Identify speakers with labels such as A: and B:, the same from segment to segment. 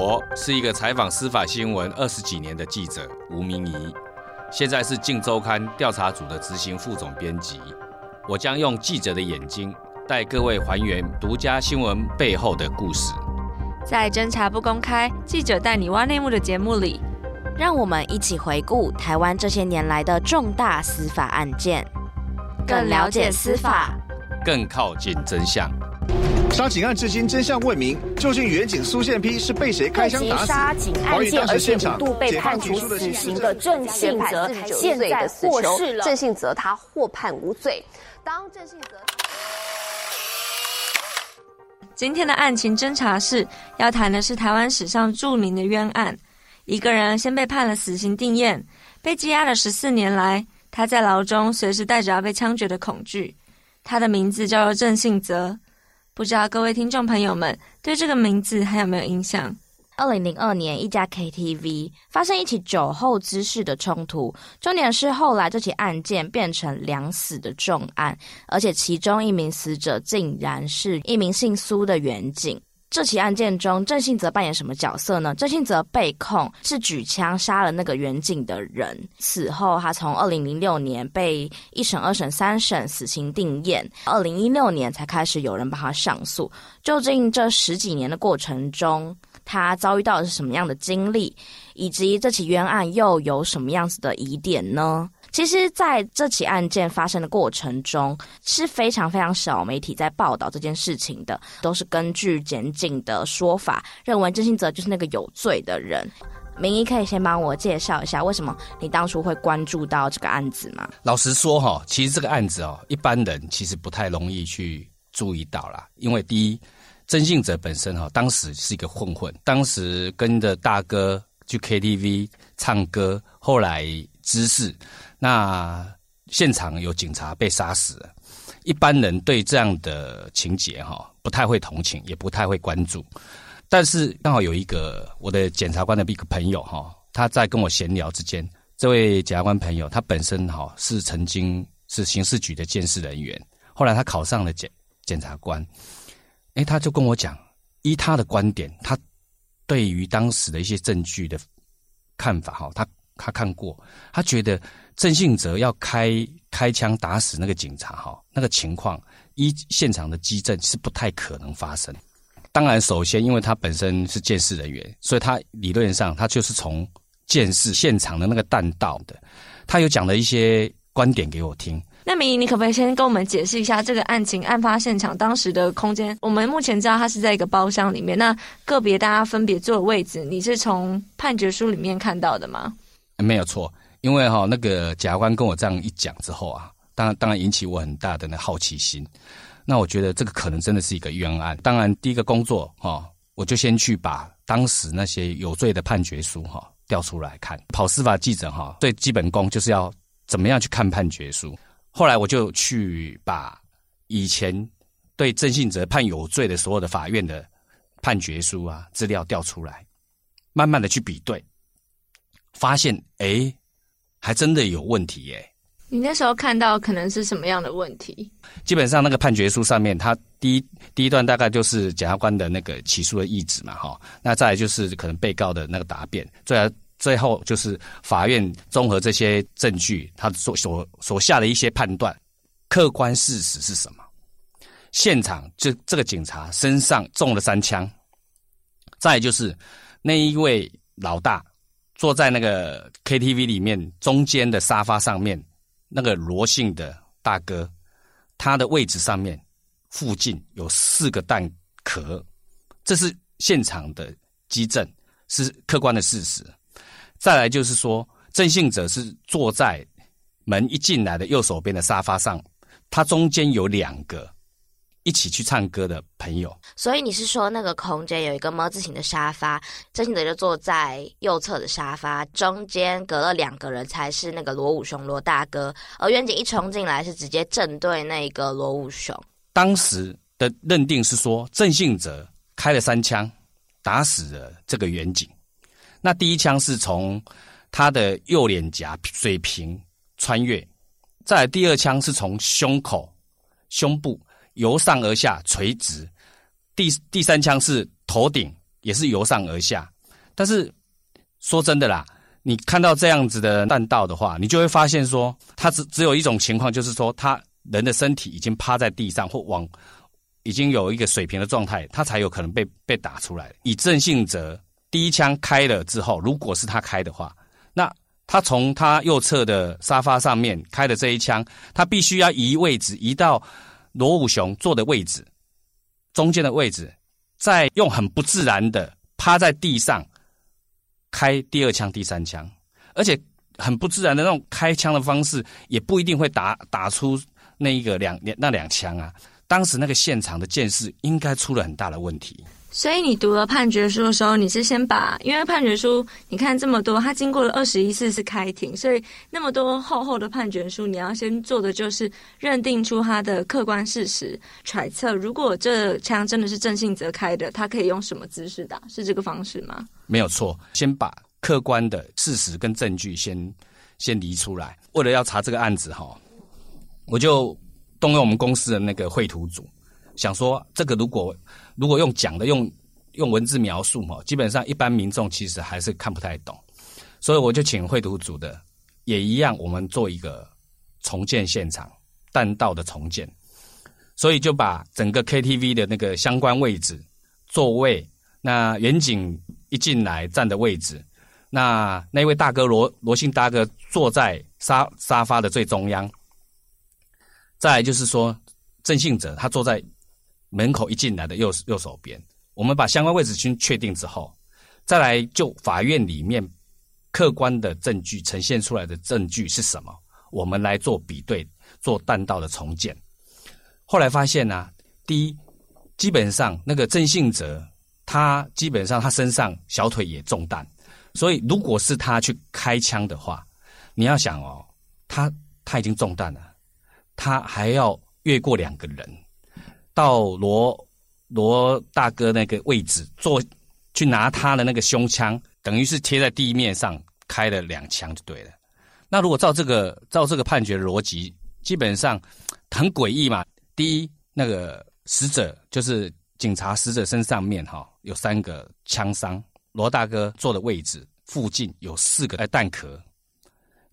A: 我是一个采访司法新闻二十几年的记者吴明仪，现在是《镜周刊》调查组的执行副总编辑。我将用记者的眼睛带各位还原独家新闻背后的故事。
B: 在侦查不公开，记者带你挖内幕的节目里，
C: 让我们一起回顾台湾这些年来的重大司法案件，更了解司法，
A: 更靠近真相。
D: 杀警案至今真相未明，究竟员警苏宪批是被谁开枪打死？
E: 杀警案件而且五度被判处死刑的郑信泽，现在获释了。郑信泽他获判无罪。当郑信泽，
B: 今天的案情侦查室要谈的是台湾史上著名的冤案。一个人先被判了死刑定谳，被羁押了十四年来，他在牢中随时带着要被枪决的恐惧。他的名字叫做郑信泽，不知道各位听众朋友们对这个名字还有没有印象？
C: 二零零二年，一家 KTV 发生一起酒后滋事的冲突。重点是后来这起案件变成两死的重案，而且其中一名死者竟然是一名姓苏的员警。这起案件中，郑信泽扮演什么角色呢？郑信泽被控是举枪杀了那个远景的人。此后，他从二零零六年被一审、二审、三审死刑定谳，二零一六年才开始有人帮他上诉。究竟这十几年的过程中，他遭遇到的是什么样的经历，以及这起冤案又有什么样子的疑点呢？其实，在这起案件发生的过程中，是非常非常少媒体在报道这件事情的，都是根据检警的说法，认为郑信泽就是那个有罪的人。明仪可以先帮我介绍一下，为什么你当初会关注到这个案子吗？
A: 老实说，哈，其实这个案子哦，一般人其实不太容易去注意到啦，因为第一，郑信泽本身哈，当时是一个混混，当时跟着大哥去 KTV 唱歌，后来滋事。那现场有警察被杀死，一般人对这样的情节哈不太会同情，也不太会关注。但是刚好有一个我的检察官的一个朋友哈，他在跟我闲聊之间，这位检察官朋友他本身哈是曾经是刑事局的监视人员，后来他考上了检检察官，诶，他就跟我讲，依他的观点，他对于当时的一些证据的看法哈，他他看过，他觉得。郑信哲要开开枪打死那个警察，哈，那个情况依现场的迹证是不太可能发生。当然，首先因为他本身是鉴识人员，所以他理论上他就是从鉴识现场的那个弹道的，他有讲了一些观点给我听。
B: 那明仪，你可不可以先跟我们解释一下这个案情案发现场当时的空间？我们目前知道他是在一个包厢里面，那个别大家分别坐的位置，你是从判决书里面看到的吗？
A: 没有错。因为哈，那个检察官跟我这样一讲之后啊，当然当然引起我很大的那好奇心。那我觉得这个可能真的是一个冤案。当然，第一个工作哈，我就先去把当时那些有罪的判决书哈调出来看。跑司法记者哈，最基本功就是要怎么样去看判决书。后来我就去把以前对郑信哲判有罪的所有的法院的判决书啊资料调出来，慢慢的去比对，发现哎还真的有问题耶、欸！
B: 你那时候看到可能是什么样的问题？
A: 基本上那个判决书上面，它第一第一段大概就是检察官的那个起诉的意旨嘛，哈。那再来就是可能被告的那个答辩，最后最后就是法院综合这些证据，他所所所下的一些判断，客观事实是什么？现场就这个警察身上中了三枪，再来就是那一位老大。坐在那个 KTV 里面中间的沙发上面，那个罗姓的大哥，他的位置上面附近有四个弹壳，这是现场的基证，是客观的事实。再来就是说，郑性泽是坐在门一进来的右手边的沙发上，他中间有两个。一起去唱歌的朋友，
C: 所以你是说那个空间有一个么字形的沙发，郑信哲就坐在右侧的沙发，中间隔了两个人才是那个罗武雄罗大哥，而远景一冲进来是直接正对那个罗武雄。
A: 当时的认定是说，郑信哲开了三枪，打死了这个远景。那第一枪是从他的右脸颊水平穿越，再来第二枪是从胸口、胸部。由上而下垂直，第第三枪是头顶也是由上而下。但是说真的啦，你看到这样子的弹道的话，你就会发现说，它只只有一种情况，就是说他人的身体已经趴在地上或往已经有一个水平的状态，他才有可能被被打出来。以郑性泽第一枪开了之后，如果是他开的话，那他从他右侧的沙发上面开的这一枪，他必须要移位置，移到罗武雄坐的位置中间的位置，在用很不自然的趴在地上开第二枪、第三枪，而且很不自然的那种开枪的方式，也不一定会打打出那一个两那两枪啊。当时那个现场的鉴识应该出了很大的问题。
B: 所以你读了判决书的时候，你是先把，因为判决书你看这么多，它经过了二十一次是开庭，所以那么多厚厚的判决书，你要先做的就是认定出它的客观事实，揣测如果这枪真的是郑信泽开的，他可以用什么姿势打，是这个方式吗？
A: 没有错，先把客观的事实跟证据先先离出来。为了要查这个案子哈，我就动用我们公司的那个绘图组。想说这个如果如果用讲的用用文字描述哈，基本上一般民众其实还是看不太懂，所以我就请绘图组的也一样，我们做一个重建现场弹道的重建，所以就把整个 KTV 的那个相关位置座位，那远景一进来站的位置，那那位大哥罗罗姓大哥坐在沙沙发的最中央，再就是说郑信哲他坐在。门口一进来的右右手边，我们把相关位置先确定之后，再来就法院里面客观的证据呈现出来的证据是什么，我们来做比对，做弹道的重建。后来发现呢、第一，基本上那个郑信哲，他基本上他身上小腿也中弹，所以如果是他去开枪的话，你要想哦，他他已经中弹了，他还要越过两个人。到罗罗大哥那个位置坐，去拿他的那个胸枪，等于是贴在地面上开了两枪就对了。那如果照这个照这个判决逻辑，基本上很诡异嘛。第一，那个死者就是警察死者身上面哈有三个枪伤，罗大哥坐的位置附近有四个弹壳。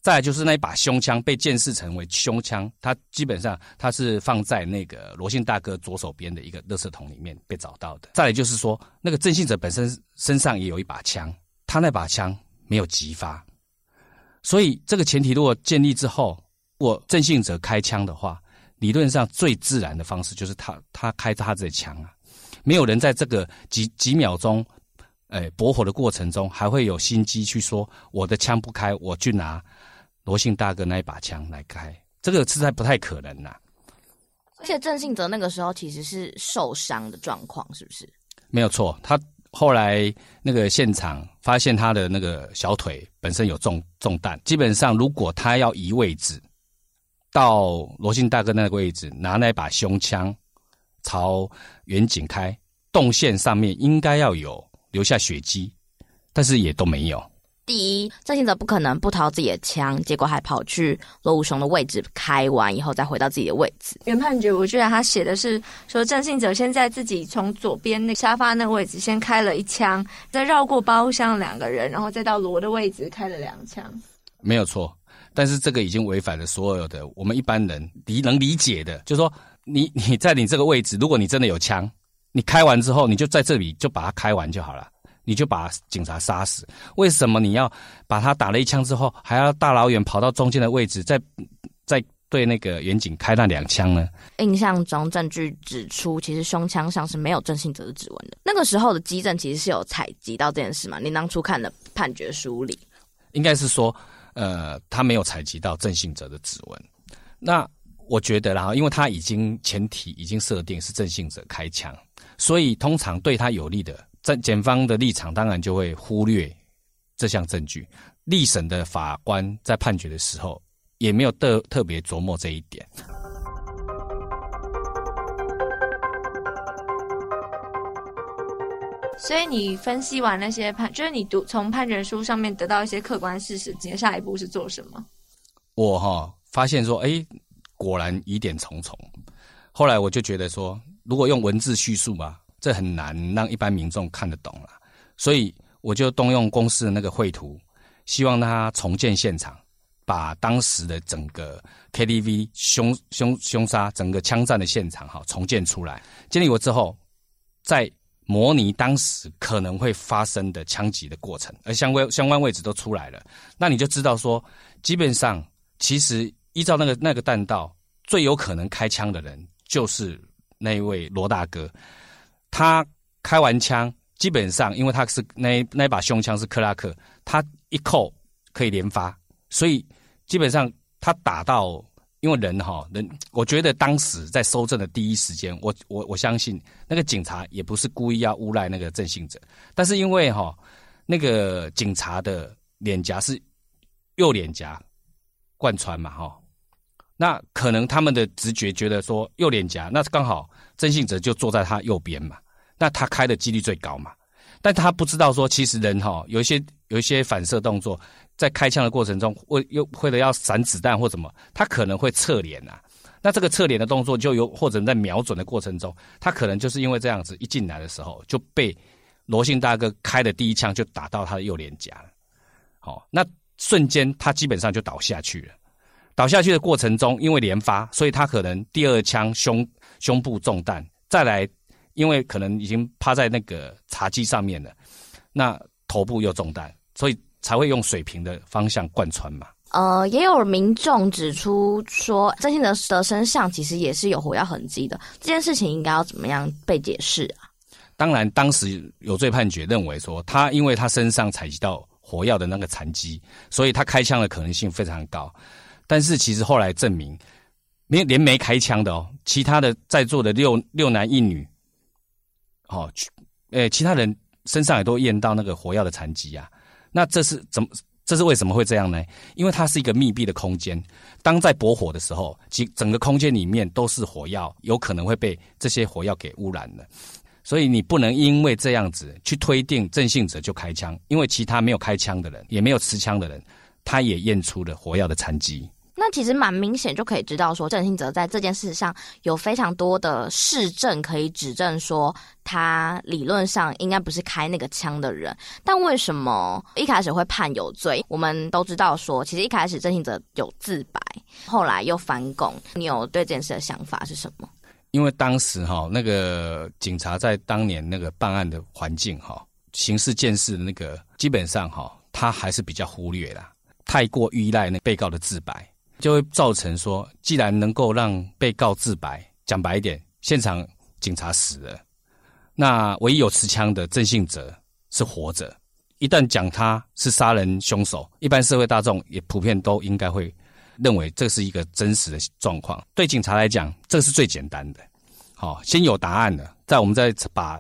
A: 再来就是那一把胸枪被鉴识成为胸枪，它基本上它是放在那个罗姓大哥左手边的一个垃圾桶里面被找到的。再来就是说，那个郑性泽本身身上也有一把枪，他那把枪没有击发，所以这个前提如果建立之后，我郑性泽开枪的话，理论上最自然的方式就是他他开他这枪啊，没有人在这个几几秒钟，哎，驳火的过程中还会有心机去说我的枪不开，我去拿。罗姓大哥那一把枪来开，这个实在不太可能呐、啊。
C: 而且郑信哲那个时候其实是受伤的状况，是不是？
A: 没有错，他后来那个现场发现他的那个小腿本身有中中弹，基本上如果他要移位置到罗姓大哥那个位置，拿那把胸枪朝远景开，动线上面应该要有留下血迹，但是也都没有。
C: 第一，郑信哲不可能不掏自己的枪，结果还跑去罗武雄的位置开完以后再回到自己的位置。
B: 原判决我觉得他写的是说，郑信哲先在自己从左边那沙发那个位置先开了一枪，再绕过包厢两个人，然后再到罗的位置开了两枪。
A: 没有错，但是这个已经违反了所有的我们一般人理能理解的，就是说你 你在你这个位置，如果你真的有枪，你开完之后你就在这里就把它开完就好了。你就把警察杀死？为什么你要把他打了一枪之后，还要大老远跑到中间的位置，再再对那个远景开那两枪呢？
C: 印象中证据指出，其实胸腔上是没有郑信哲的指纹的。那个时候的基证其实是有采集到这件事嘛？你当初看的判决书里，
A: 应该是说，呃，他没有采集到郑信哲的指纹。那我觉得，然后因为他已经前提已经设定是郑信哲开枪，所以通常对他有利的。在检方的立场，当然就会忽略这项证据。立审的法官在判决的时候，也没有特特别琢磨这一点。
B: 所以你分析完那些判，就是你读从判决书上面得到一些客观事实，接下一步是做什么？
A: 我哈发现说，哎，果然疑点重重。后来我就觉得说，如果用文字叙述吧。这很难让一般民众看得懂了。所以我就动用公司的那个绘图，希望他重建现场，把当时的整个 KTV 凶凶凶杀、整个枪战的现场哈重建出来。建立过之后，再模拟当时可能会发生的枪击的过程，而相关相关位置都出来了，那你就知道说，基本上其实依照那个那个弹道，最有可能开枪的人就是那一位罗大哥。他开完枪，基本上因为他是那那把胸枪是克拉克，他一扣可以连发，所以基本上他打到。因为人哈人，我觉得当时在搜证的第一时间，我我我相信那个警察也不是故意要诬赖那个郑性泽，但是因为哈那个警察的脸颊是右脸颊贯穿嘛哈，那可能他们的直觉觉得说右脸颊，那刚好曾信哲就坐在他右边嘛，那他开的几率最高嘛，但他不知道说其实人哈有一些有一些反射动作。在开枪的过程中，为又为了要闪子弹或什么，他可能会侧脸呐。那这个侧脸的动作就有，或者在瞄准的过程中，他可能就是因为这样子，一进来的时候就被罗姓大哥开的第一枪就打到他的右脸颊了。好，那瞬间他基本上就倒下去了。倒下去的过程中，因为连发，所以他可能第二枪胸胸部中弹，再来因为可能已经趴在那个茶几上面了，那头部又中弹，所以。才会用水平的方向贯穿嘛。
C: 呃，也有民众指出说，郑信德的身上其实也是有火药痕迹的。这件事情应该要怎么样被解释啊？
A: 当然，当时有罪判决认为说，他因为他身上采集到火药的那个残迹，所以他开枪的可能性非常高。但是其实后来证明，没连没开枪的哦，其他的在座的六六男一女，哦，诶，其他人身上也都验到那个火药的残迹啊。那这是怎么？这是为什么会这样呢？因为它是一个密闭的空间，当在驳火的时候，其整个空间里面都是火药，有可能会被这些火药给污染了。所以你不能因为这样子去推定郑性泽就开枪，因为其他没有开枪的人，也没有持枪的人，他也验出了火药的残迹。
C: 那其实蛮明显，就可以知道说郑性泽在这件事上有非常多的事证可以指证说他理论上应该不是开那个枪的人。但为什么一开始会判有罪？我们都知道说，其实一开始郑性泽有自白，后来又翻供。你有对这件事的想法是什么？
A: 因为当时哈，那个警察在当年那个办案的环境哈，刑事鉴识的那个基本上哈，他还是比较忽略啦，太过依赖那被告的自白。就会造成说，既然能够让被告自白，讲白一点，现场警察死了，那唯一有持枪的郑性泽是活着。一旦讲他是杀人凶手，一般社会大众也普遍都应该会认为这是一个真实的状况。对警察来讲，这是最简单的。好，先有答案了，在我们再把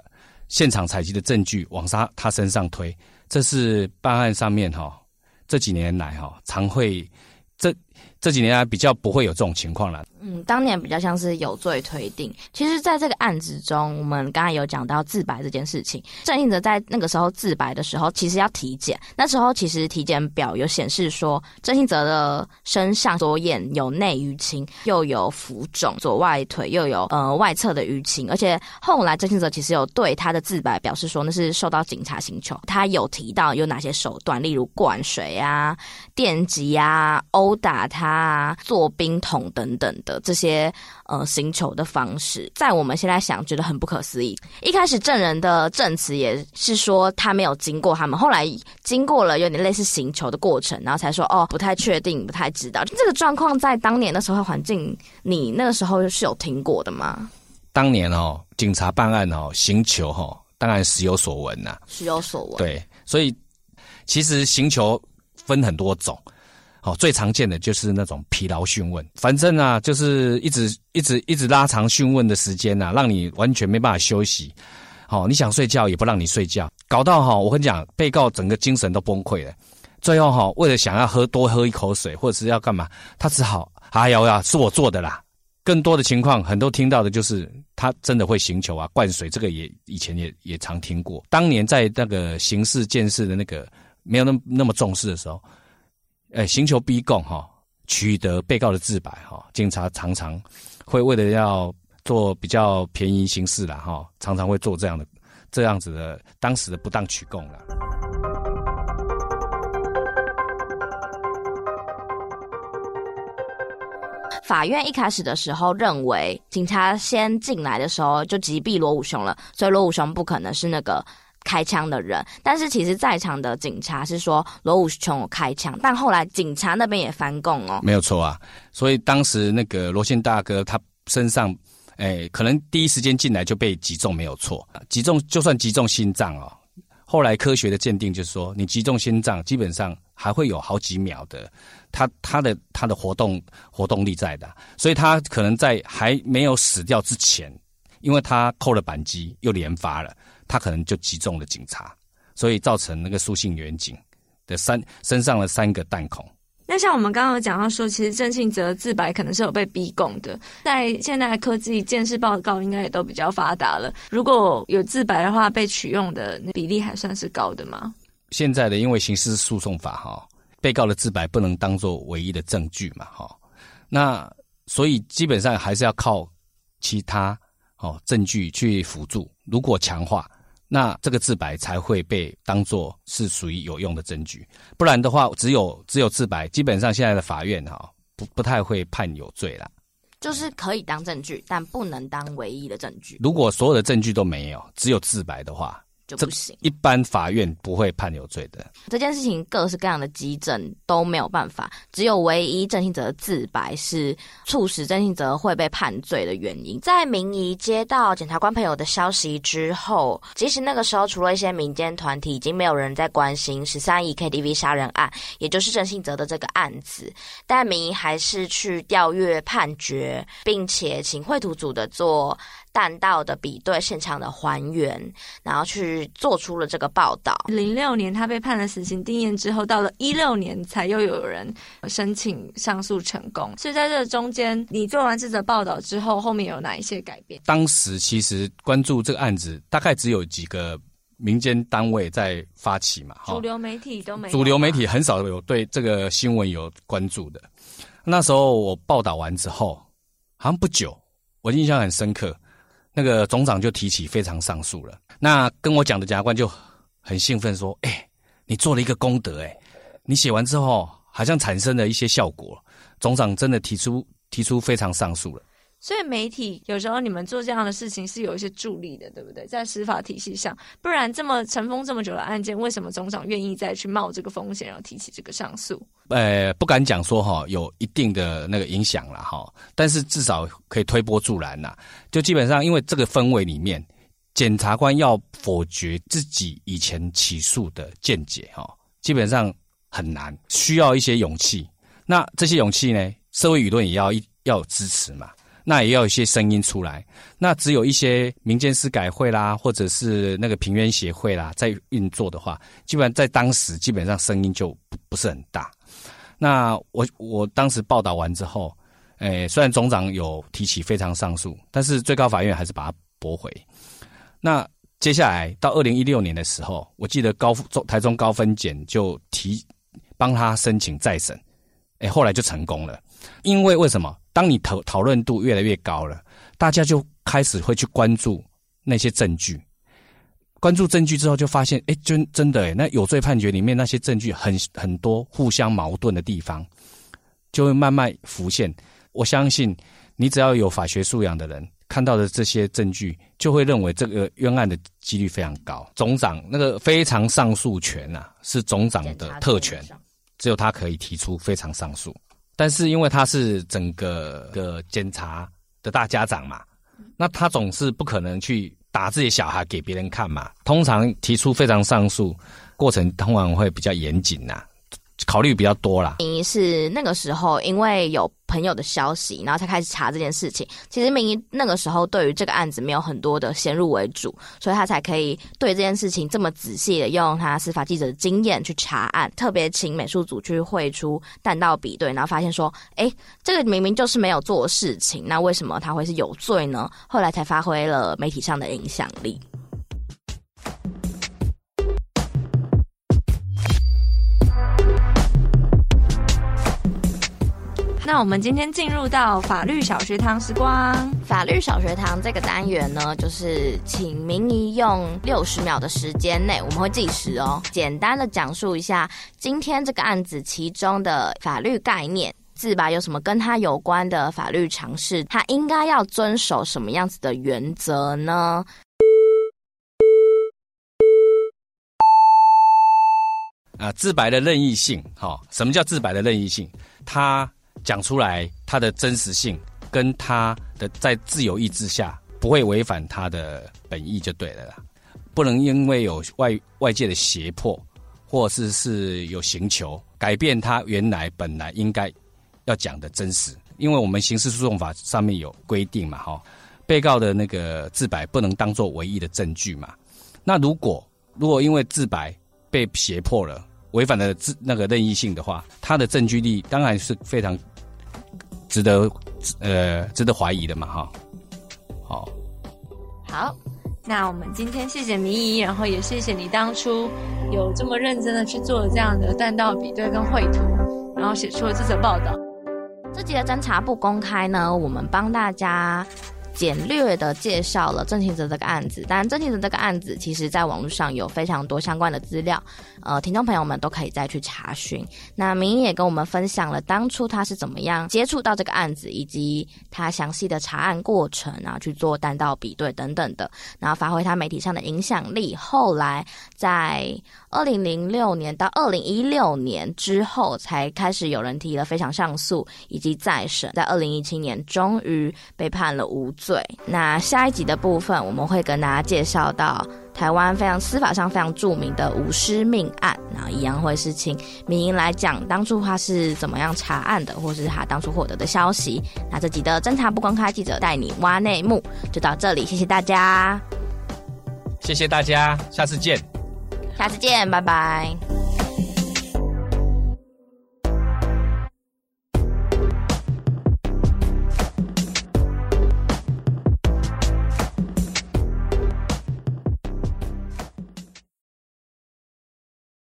A: 现场采集的证据往他他身上推，这是办案上面哈这几年来哈常会这。这几年来比较不会有这种情况了。
C: 嗯，当年比较像是有罪推定。其实，在这个案子中，我们刚才有讲到自白这件事情。郑信泽在那个时候自白的时候，其实要体检。那时候其实体检表有显示说，郑信泽的身上左眼有内淤青，又有浮肿，左外腿又有呃外侧的淤青。而且后来郑信泽其实有对他的自白表示说，那是受到警察刑求。他有提到有哪些手段，例如灌水啊、电击啊、殴打他啊、做冰桶等等的。这些呃行球的方式，在我们现在想觉得很不可思议。一开始证人的证词也是说他没有经过他们，后来经过了有点类似行球的过程，然后才说哦，不太确定，不太知道。这个状况在当年的社会环境，你那个时候是有听过的吗？
A: 当年哦，警察办案哦，行球哦，当然时有所闻呐、啊，
C: 时有所闻。
A: 对，所以其实行球分很多种。哦，最常见的就是那种疲劳讯问，反正啊，就是一直一直一直拉长讯问的时间、啊，让你完全没办法休息。哦，你想睡觉也不让你睡觉，搞到哈，我跟你讲，被告整个精神都崩溃了。最后哈，为了想要喝多喝一口水，或者是要干嘛，他只好哎呀呀，是我做的啦。更多的情况，很多听到的就是他真的会刑求啊，灌水，这个也以前也也常听过。当年在那个刑事鉴识的那个没有那么那么重视的时候。哎，刑求逼供哈，取得被告的自白哈，警察常常会为了要做比较便宜行事啦，哈，常常会做这样的这样子的当时的不当取供了。
C: 法院一开始的时候认为，警察先进来的时候就击毙罗武雄了，所以罗武雄不可能是那个开枪的人。但是其实在场的警察是说罗武雄有开枪，但后来警察那边也翻供哦，
A: 没有错啊。所以当时那个罗姓大哥他身上，哎，可能第一时间进来就被击中，没有错。击中就算击中心脏哦，后来科学的鉴定就是说，你击中心脏基本上。还会有好几秒的，他他的他的活动活动力在的，所以他可能在还没有死掉之前，因为他扣了扳机又连发了，他可能就击中了警察，所以造成那个苏姓远警的三身上的三个弹孔。
B: 那像我们刚刚有讲到说，其实郑庆泽自白可能是有被逼供的，在现代科技鉴识报告应该也都比较发达了，如果有自白的话，被取用的比例还算是高的吗？
A: 现在的因为刑事诉讼法哈，被告的自白不能当做唯一的证据嘛哈，那所以基本上还是要靠其他哦证据去辅助，如果强化，那这个自白才会被当做是属于有用的证据，不然的话，只有只有自白，基本上现在的法院哈不不太会判有罪啦，
C: 就是可以当证据，但不能当唯一的证据。
A: 如果所有的证据都没有，只有自白的话。
C: 就不行，
A: 一般法院不会判有罪的。
C: 这件事情各式各样的急诊都没有办法，只有唯一郑信哲的自白是促使郑信哲会被判罪的原因。在明仪接到检察官朋友的消息之后，其实那个时候除了一些民间团体，已经没有人在关心十三亿 KTV 杀人案，也就是郑信哲的这个案子。但明仪还是去调阅判决，并且请绘图组的做。弹道的比对现场的还原，然后去做出了这个报道。
B: 零六年他被判了死刑定谳之后，到了一六年才又有人申请上诉成功。所以在这中间，你做完这则报道之后，后面有哪一些改变？
A: 当时其实关注这个案子，大概只有几个民间单位在发起嘛，
B: 主流媒体都没，
A: 主流媒体很少有对这个新闻有关注的。那时候我报道完之后，好像不久，我印象很深刻。那个总长就提起非常上诉了。那跟我讲的检察官就很兴奋说：“哎、你做了一个功德，哎，你写完之后好像产生了一些效果。总长真的提出提出非常上诉了。”
B: 所以媒体有时候你们做这样的事情是有一些助力的，对不对？在司法体系上，不然这么尘封这么久的案件，为什么总长愿意再去冒这个风险，然后提起这个上诉？
A: 呃，不敢讲说哈，有一定的那个影响了哈，但是至少可以推波助澜呐。就基本上因为这个氛围里面，检察官要否决自己以前起诉的见解哈，基本上很难，需要一些勇气。那这些勇气呢，社会舆论也要一要支持嘛。那也要有一些声音出来，那只有一些民间司改会啦，或者是那个平冤协会啦，在运作的话，基本上在当时基本上声音就不不是很大。那我我当时报道完之后，诶，虽然总长有提起非常上诉，但是最高法院还是把它驳回。那接下来到二零一六年的时候，我记得高中台中高分检就提帮他申请再审，诶，后来就成功了。因为为什么？当你讨讨论度越来越高了，大家就开始会去关注那些证据。关注证据之后，就发现，哎，真真的，哎，那有罪判决里面那些证据很很多互相矛盾的地方，就会慢慢浮现。我相信，你只要有法学素养的人，看到的这些证据，就会认为这个冤案的几率非常高。总长那个非常上诉权啊，是总长的特权，只有他可以提出非常上诉。但是因为他是整个的检查的大家长嘛，那他总是不可能去打自己小孩给别人看嘛。通常提出非常上诉过程，通常会比较严谨呐。考虑比较多啦。
C: 民谊是那个时候，因为有朋友的消息，然后才开始查这件事情。其实民谊那个时候对于这个案子没有很多的先入为主，所以他才可以对这件事情这么仔细的用他司法记者的经验去查案，特别请美术组去绘出弹道比对，然后发现说，哎，这个明明就是没有做事情，那为什么他会是有罪呢？后来才发挥了媒体上的影响力。
B: 那那我们今天进入到法律小学堂时光。
C: 法律小学堂这个单元呢，就是请明仪用六十秒的时间内，我们会计时哦，简单的讲述一下今天这个案子其中的法律概念，自白有什么跟他有关的法律常识，他应该要遵守什么样子的原则呢？
A: 啊，自白的任意性，哈，什么叫自白的任意性？他讲出来，他的真实性跟他的在自由意志下不会违反他的本意就对了啦，不能因为有外外界的胁迫，或是是有刑求，改变他原来本来应该要讲的真实。因为我们刑事诉讼法上面有规定嘛，哈，被告的那个自白不能当做唯一的证据嘛。那如果如果因为自白被胁迫了，违反了自那个任意性的话，他的证据力当然是非常值得呃值得怀疑的嘛，哈。好，
B: 好，那我们今天谢谢明仪，然后也谢谢你当初有这么认真的去做这样的弹道比对跟绘图，然后写出了这则报道。
C: 这集的侦查不公开呢，我们帮大家。简略的介绍了郑庆泽这个案子，当然郑庆泽这个案子其实在网络上有非常多相关的资料，呃，听众朋友们都可以再去查询。那明仪也跟我们分享了当初他是怎么样接触到这个案子，以及他详细的查案过程，然后去做弹道比对等等的，然后发挥他媒体上的影响力。后来在二零零六年到二零一六年之后，才开始有人提了非常上诉以及再审，在二零一七年终于被判了无。对，那下一集的部分，我们会跟大家介绍到台湾非常司法上非常著名的五尸命案，然后一样会是请明英来讲当初他是怎么样查案的，或是他当初获得的消息。那这集的侦查不公开，记者带你挖内幕，就到这里，谢谢大家，
A: 谢谢大家，下次见，
C: 下次见，拜拜。